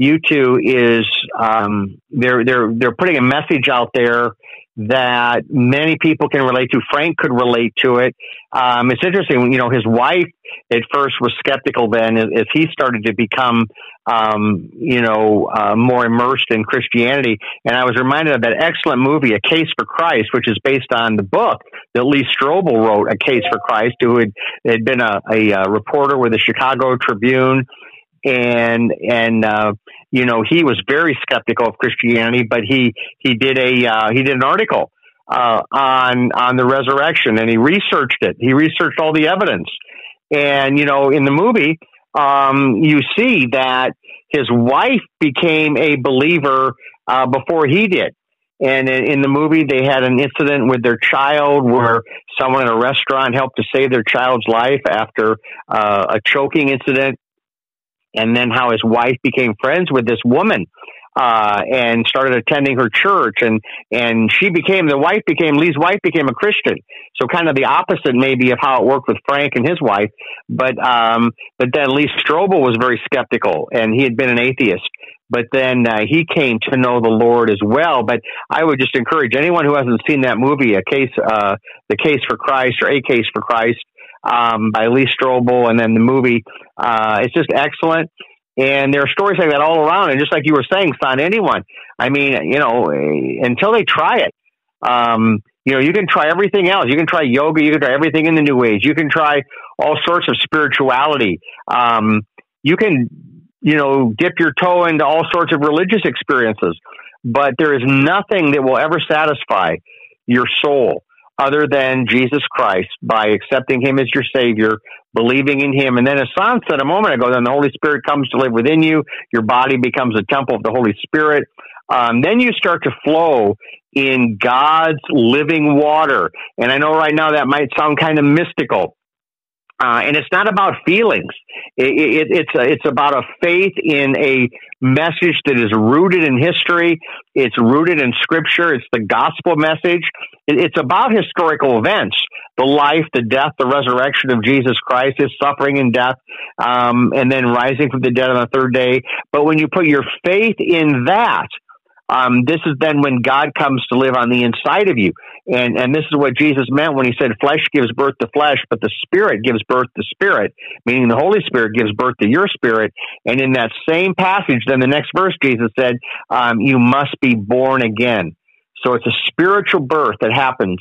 U2 is um, they're they're they're putting a message out there that many people can relate to. Frank could relate to it. Um, it's interesting, you know, his wife at first was skeptical then as, as he started to become, um, you know, uh, more immersed in Christianity. And I was reminded of that excellent movie, A Case for Christ, which is based on the book that Lee Strobel wrote, A Case for Christ, who had, had been a, a, a reporter with the Chicago Tribune and and uh, you know he was very skeptical of Christianity, but he he did a uh, he did an article uh, on on the resurrection, and he researched it. He researched all the evidence, and you know in the movie um, you see that his wife became a believer uh, before he did. And in, in the movie, they had an incident with their child where someone in a restaurant helped to save their child's life after uh, a choking incident and then how his wife became friends with this woman uh, and started attending her church and and she became the wife became Lee's wife became a Christian. So kind of the opposite maybe of how it worked with Frank and his wife but um, but then Lee Strobel was very skeptical and he had been an atheist. But then uh, he came to know the Lord as well. But I would just encourage anyone who hasn't seen that movie a case uh, the case for Christ or a case for Christ um, by Lee Strobel, and then the movie. Uh, it's just excellent. And there are stories like that all around. And just like you were saying, son, anyone. I mean, you know, until they try it, um, you know, you can try everything else. You can try yoga. You can try everything in the New Age. You can try all sorts of spirituality. Um, you can, you know, dip your toe into all sorts of religious experiences, but there is nothing that will ever satisfy your soul other than Jesus Christ by accepting Him as your Savior, believing in Him. And then, as Son said a moment ago, then the Holy Spirit comes to live within you. Your body becomes a temple of the Holy Spirit. Um, then you start to flow in God's living water. And I know right now that might sound kind of mystical. Uh, and it's not about feelings. It, it, it's a, it's about a faith in a message that is rooted in history. It's rooted in Scripture. It's the gospel message. It, it's about historical events: the life, the death, the resurrection of Jesus Christ, His suffering and death, um, and then rising from the dead on the third day. But when you put your faith in that, um, this is then when God comes to live on the inside of you. And, and this is what Jesus meant when he said flesh gives birth to flesh, but the spirit gives birth to spirit, meaning the Holy Spirit gives birth to your spirit. And in that same passage, then the next verse, Jesus said, um, you must be born again. So it's a spiritual birth that happens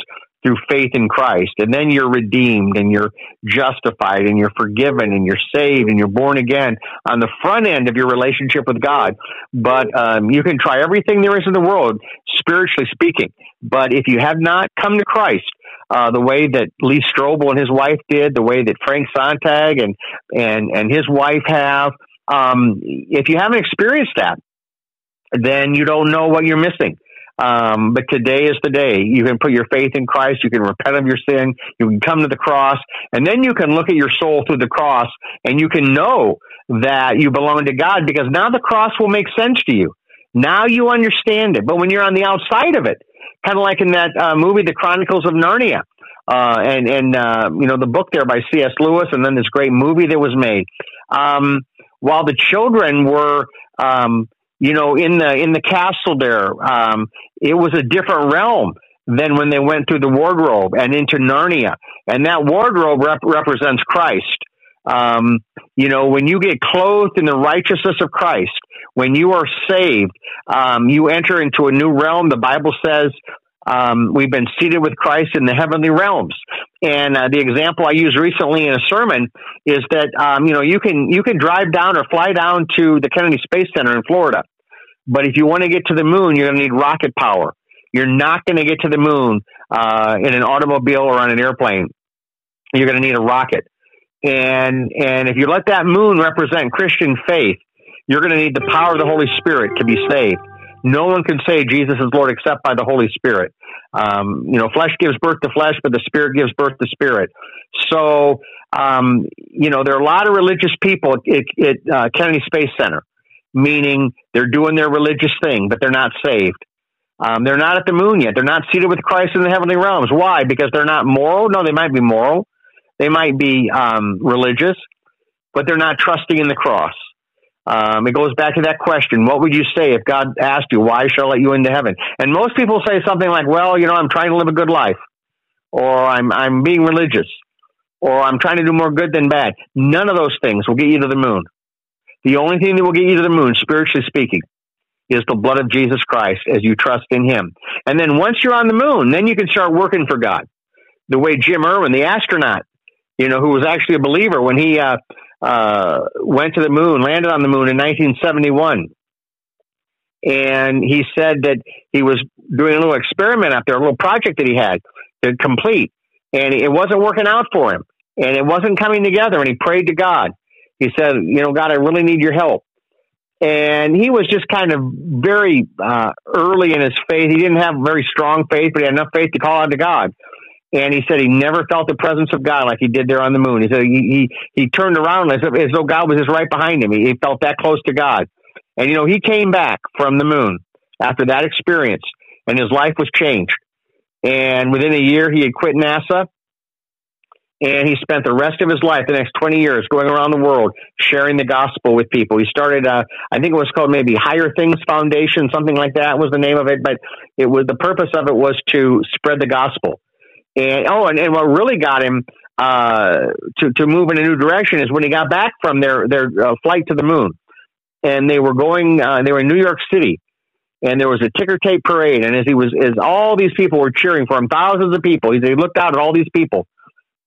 through faith in Christ. And then you're redeemed and you're justified and you're forgiven and you're saved and you're born again on the front end of your relationship with God. But um, you can try everything there is in the world, spiritually speaking. But if you have not come to Christ, uh, the way that Lee Strobel and his wife did, the way that Frank Sontag and and and his wife have, um, if you haven't experienced that, then you don't know what you're missing. Um, but today is the day. You can put your faith in Christ. You can repent of your sin. You can come to the cross. And then you can look at your soul through the cross and you can know that you belong to God because now the cross will make sense to you. Now you understand it. But when you're on the outside of it, kind of like in that uh, movie, The Chronicles of Narnia, uh, and and uh, you know the book there by C.S. Lewis, and then this great movie that was made. Um, while the children were um, you know, in the in the castle there, um, it was a different realm than when they went through the wardrobe and into Narnia, and that wardrobe rep- represents Christ. Um, you know, when you get clothed in the righteousness of Christ, when you are saved, um, you enter into a new realm. The Bible says um, we've been seated with Christ in the heavenly realms. And uh, the example I used recently in a sermon is that um, you know you can you can drive down or fly down to the Kennedy Space Center in Florida, but if you want to get to the moon, you're going to need rocket power. You're not going to get to the moon uh, in an automobile or on an airplane. You're going to need a rocket. And and if you let that moon represent Christian faith, you're going to need the power of the Holy Spirit to be saved. No one can say Jesus is Lord except by the Holy Spirit. Um, you know, flesh gives birth to flesh, but the Spirit gives birth to spirit. So, um, you know, there are a lot of religious people at, at uh, Kennedy Space Center, meaning they're doing their religious thing, but they're not saved. Um, they're not at the moon yet. They're not seated with Christ in the heavenly realms. Why? Because they're not moral? No, they might be moral. They might be um, religious, but they're not trusting in the cross. Um, it goes back to that question. What would you say if God asked you, why shall I let you into heaven? And most people say something like, well, you know, I'm trying to live a good life or I'm, I'm being religious or I'm trying to do more good than bad. None of those things will get you to the moon. The only thing that will get you to the moon, spiritually speaking, is the blood of Jesus Christ as you trust in him. And then once you're on the moon, then you can start working for God. The way Jim Irwin, the astronaut, you know, who was actually a believer when he, uh, uh, went to the moon, landed on the moon in 1971. And he said that he was doing a little experiment out there, a little project that he had to complete. And it wasn't working out for him. And it wasn't coming together. And he prayed to God. He said, You know, God, I really need your help. And he was just kind of very uh, early in his faith. He didn't have very strong faith, but he had enough faith to call out to God and he said he never felt the presence of God like he did there on the moon. He said he he, he turned around as, if, as though God was just right behind him. He, he felt that close to God, and you know he came back from the moon after that experience, and his life was changed. And within a year, he had quit NASA, and he spent the rest of his life, the next twenty years, going around the world sharing the gospel with people. He started, uh, I think it was called maybe Higher Things Foundation, something like that was the name of it. But it was the purpose of it was to spread the gospel and oh, and, and what really got him uh, to to move in a new direction is when he got back from their their uh, flight to the moon, and they were going. Uh, they were in New York City, and there was a ticker tape parade. And as he was, as all these people were cheering for him, thousands of people, he, he looked out at all these people,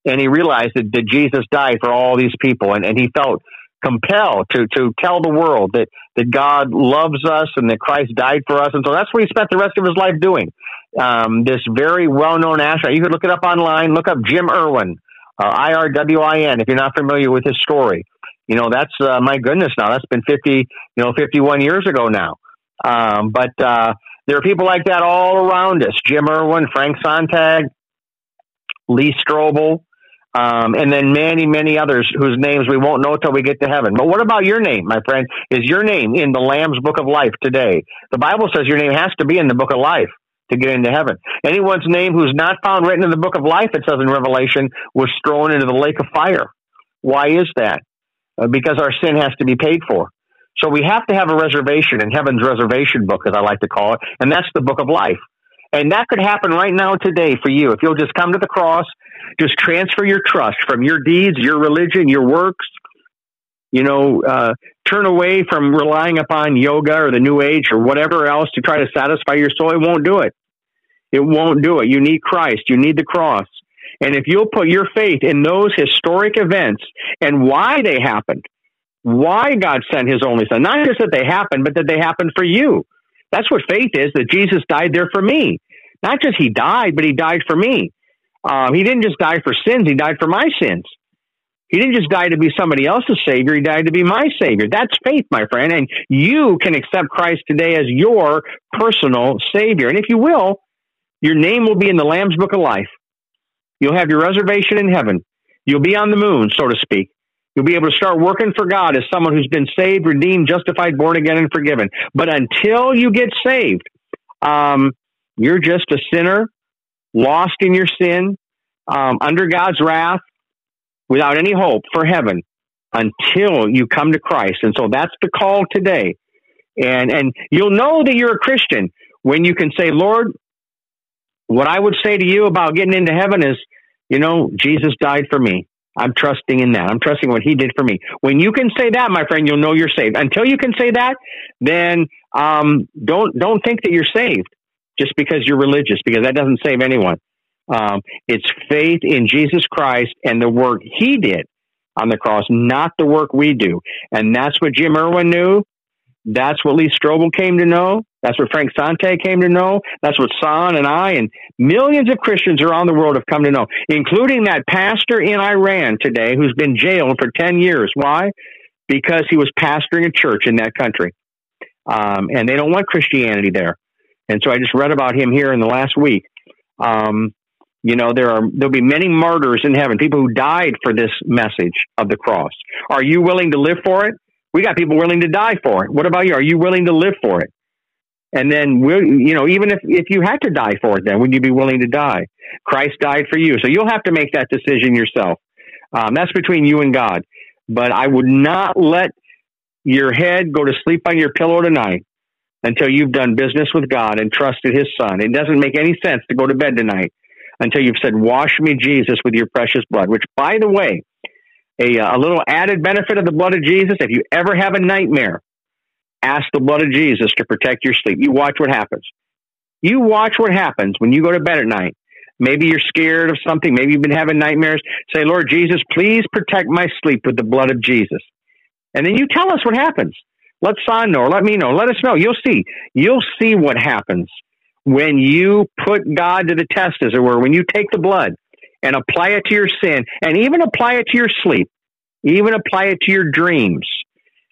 and he realized that, that Jesus died for all these people, and, and he felt compelled to to tell the world that that God loves us and that Christ died for us, and so that's what he spent the rest of his life doing. Um, this very well known astronaut, you could look it up online. Look up Jim Irwin, uh, I R W I N, if you're not familiar with his story. You know that's uh, my goodness now. That's been fifty, you know, fifty one years ago now. Um, but uh, there are people like that all around us: Jim Irwin, Frank Sontag, Lee Strobel, um, and then many, many others whose names we won't know till we get to heaven. But what about your name, my friend? Is your name in the Lamb's Book of Life today? The Bible says your name has to be in the Book of Life to get into heaven. Anyone's name who's not found written in the Book of Life, it says in Revelation, was thrown into the lake of fire. Why is that? Uh, because our sin has to be paid for. So we have to have a reservation in heaven's reservation book, as I like to call it, and that's the book of life. And that could happen right now today for you. If you'll just come to the cross, just transfer your trust from your deeds, your religion, your works. You know, uh, turn away from relying upon yoga or the new age or whatever else to try to satisfy your soul. It won't do it. It won't do it. You need Christ. You need the cross. And if you'll put your faith in those historic events and why they happened, why God sent his only son, not just that they happened, but that they happened for you. That's what faith is, that Jesus died there for me. Not just he died, but he died for me. Um, he didn't just die for sins, he died for my sins. He didn't just die to be somebody else's Savior, he died to be my Savior. That's faith, my friend. And you can accept Christ today as your personal Savior. And if you will, your name will be in the Lamb's Book of Life. You'll have your reservation in heaven. You'll be on the moon, so to speak. You'll be able to start working for God as someone who's been saved, redeemed, justified, born again, and forgiven. But until you get saved, um, you're just a sinner, lost in your sin, um, under God's wrath, without any hope for heaven until you come to Christ. And so that's the call today. And and you'll know that you're a Christian when you can say, Lord, what I would say to you about getting into heaven is, you know, Jesus died for me. I'm trusting in that. I'm trusting what he did for me. When you can say that, my friend, you'll know you're saved. Until you can say that, then um, don't don't think that you're saved just because you're religious, because that doesn't save anyone. Um, it's faith in Jesus Christ and the work he did on the cross, not the work we do. And that's what Jim Irwin knew. That's what Lee Strobel came to know. That's what Frank Sontag came to know. That's what Son and I and millions of Christians around the world have come to know, including that pastor in Iran today who's been jailed for 10 years. Why? Because he was pastoring a church in that country. Um, and they don't want Christianity there. And so I just read about him here in the last week. Um, you know, there are there'll be many martyrs in heaven, people who died for this message of the cross. Are you willing to live for it? We got people willing to die for it. What about you? Are you willing to live for it? And then, we'll, you know, even if, if you had to die for it, then would you be willing to die? Christ died for you. So you'll have to make that decision yourself. Um, that's between you and God. But I would not let your head go to sleep on your pillow tonight until you've done business with God and trusted His Son. It doesn't make any sense to go to bed tonight until you've said, Wash me, Jesus, with your precious blood, which, by the way, a, uh, a little added benefit of the blood of Jesus, if you ever have a nightmare, ask the blood of Jesus to protect your sleep. You watch what happens. You watch what happens when you go to bed at night. Maybe you're scared of something. Maybe you've been having nightmares. Say, Lord Jesus, please protect my sleep with the blood of Jesus. And then you tell us what happens. Let Son know, let me know. Let us know. You'll see. You'll see what happens when you put God to the test, as it were, when you take the blood and apply it to your sin and even apply it to your sleep, even apply it to your dreams,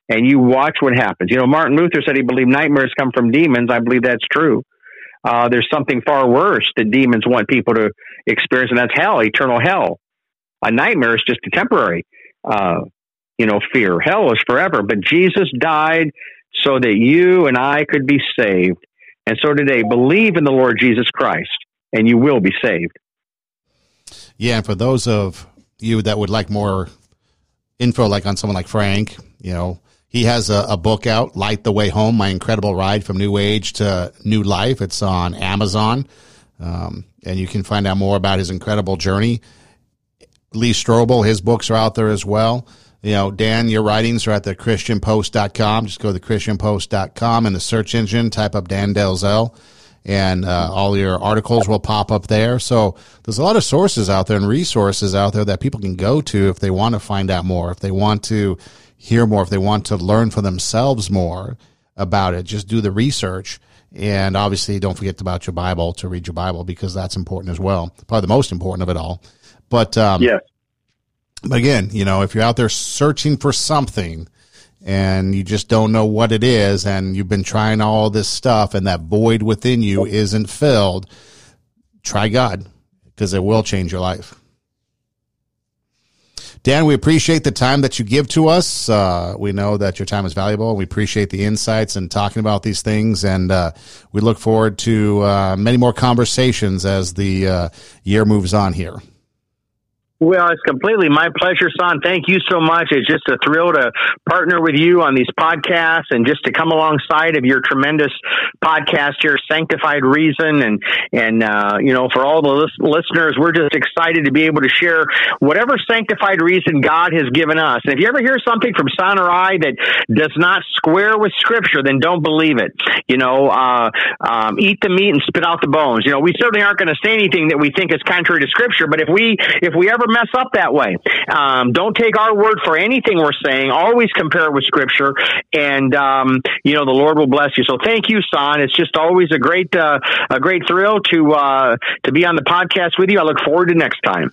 and you watch what happens. You know, Martin Luther said he believed nightmares come from demons. I believe that's true. Uh, there's something far worse that demons want people to experience, and that's hell, eternal hell. A nightmare is just a temporary, uh, you know, fear. Hell is forever. But Jesus died so that you and I could be saved. And so today, believe in the Lord Jesus Christ, and you will be saved. Yeah, and for those of you that would like more info, like on someone like Frank, you know, he has a, a, book out, Light the Way Home, My Incredible Ride from New Age to New Life. It's on Amazon. Um, and you can find out more about his incredible journey. Lee Strobel, his books are out there as well. You know, Dan, your writings are at the christianpost.com. Just go to the christianpost.com in the search engine, type up Dan Delzell, and uh, all your articles will pop up there. So there's a lot of sources out there and resources out there that people can go to if they want to find out more, if they want to hear more, if they want to learn for themselves more about it. Just do the research. And obviously, don't forget about your Bible to read your Bible because that's important as well. Probably the most important of it all. But um, yes. But again, you know, if you're out there searching for something and you just don't know what it is and you've been trying all this stuff and that void within you isn't filled, try God because it will change your life. Dan, we appreciate the time that you give to us. Uh, we know that your time is valuable. We appreciate the insights and talking about these things. And uh, we look forward to uh, many more conversations as the uh, year moves on here. Well, it's completely my pleasure, son. Thank you so much. It's just a thrill to partner with you on these podcasts and just to come alongside of your tremendous podcast here, Sanctified Reason. And, and, uh, you know, for all the lis- listeners, we're just excited to be able to share whatever sanctified reason God has given us. And if you ever hear something from son or I that does not square with scripture, then don't believe it. You know, uh, um, eat the meat and spit out the bones. You know, we certainly aren't going to say anything that we think is contrary to scripture, but if we, if we ever mess up that way. Um, don't take our word for anything we're saying. Always compare it with Scripture, and um, you know the Lord will bless you. So thank you, Son. It's just always a great uh, a great thrill to uh, to be on the podcast with you. I look forward to next time.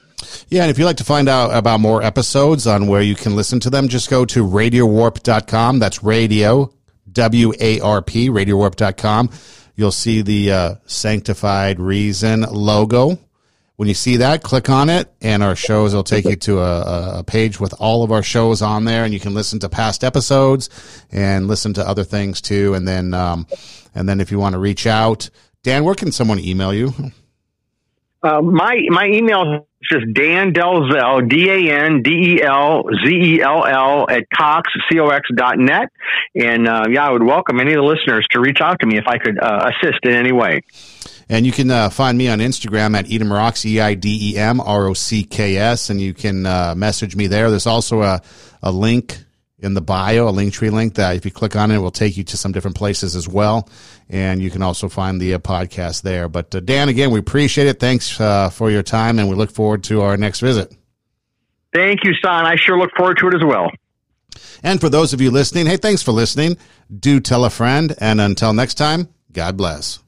Yeah, and if you'd like to find out about more episodes on where you can listen to them, just go to radiowarp.com. That's radio, W A R P, radiowarp.com. You'll see the uh, Sanctified Reason logo when you see that, click on it, and our shows will take you to a, a, page with all of our shows on there, and you can listen to past episodes and listen to other things too. And then, um, and then if you want to reach out, Dan, where can someone email you? Uh, my my email is just Dan Delzell, D A N D E L Z E L L at Cox, C-O-X dot net. And uh, yeah, I would welcome any of the listeners to reach out to me if I could uh, assist in any way. And you can uh, find me on Instagram at Eidem Rocks, E I D E M R O C K S, and you can uh, message me there. There's also a, a link in the bio, a Linktree link that if you click on it, it will take you to some different places as well. And you can also find the uh, podcast there. But uh, Dan, again, we appreciate it. Thanks uh, for your time, and we look forward to our next visit. Thank you, son. I sure look forward to it as well. And for those of you listening, hey, thanks for listening. Do tell a friend. And until next time, God bless.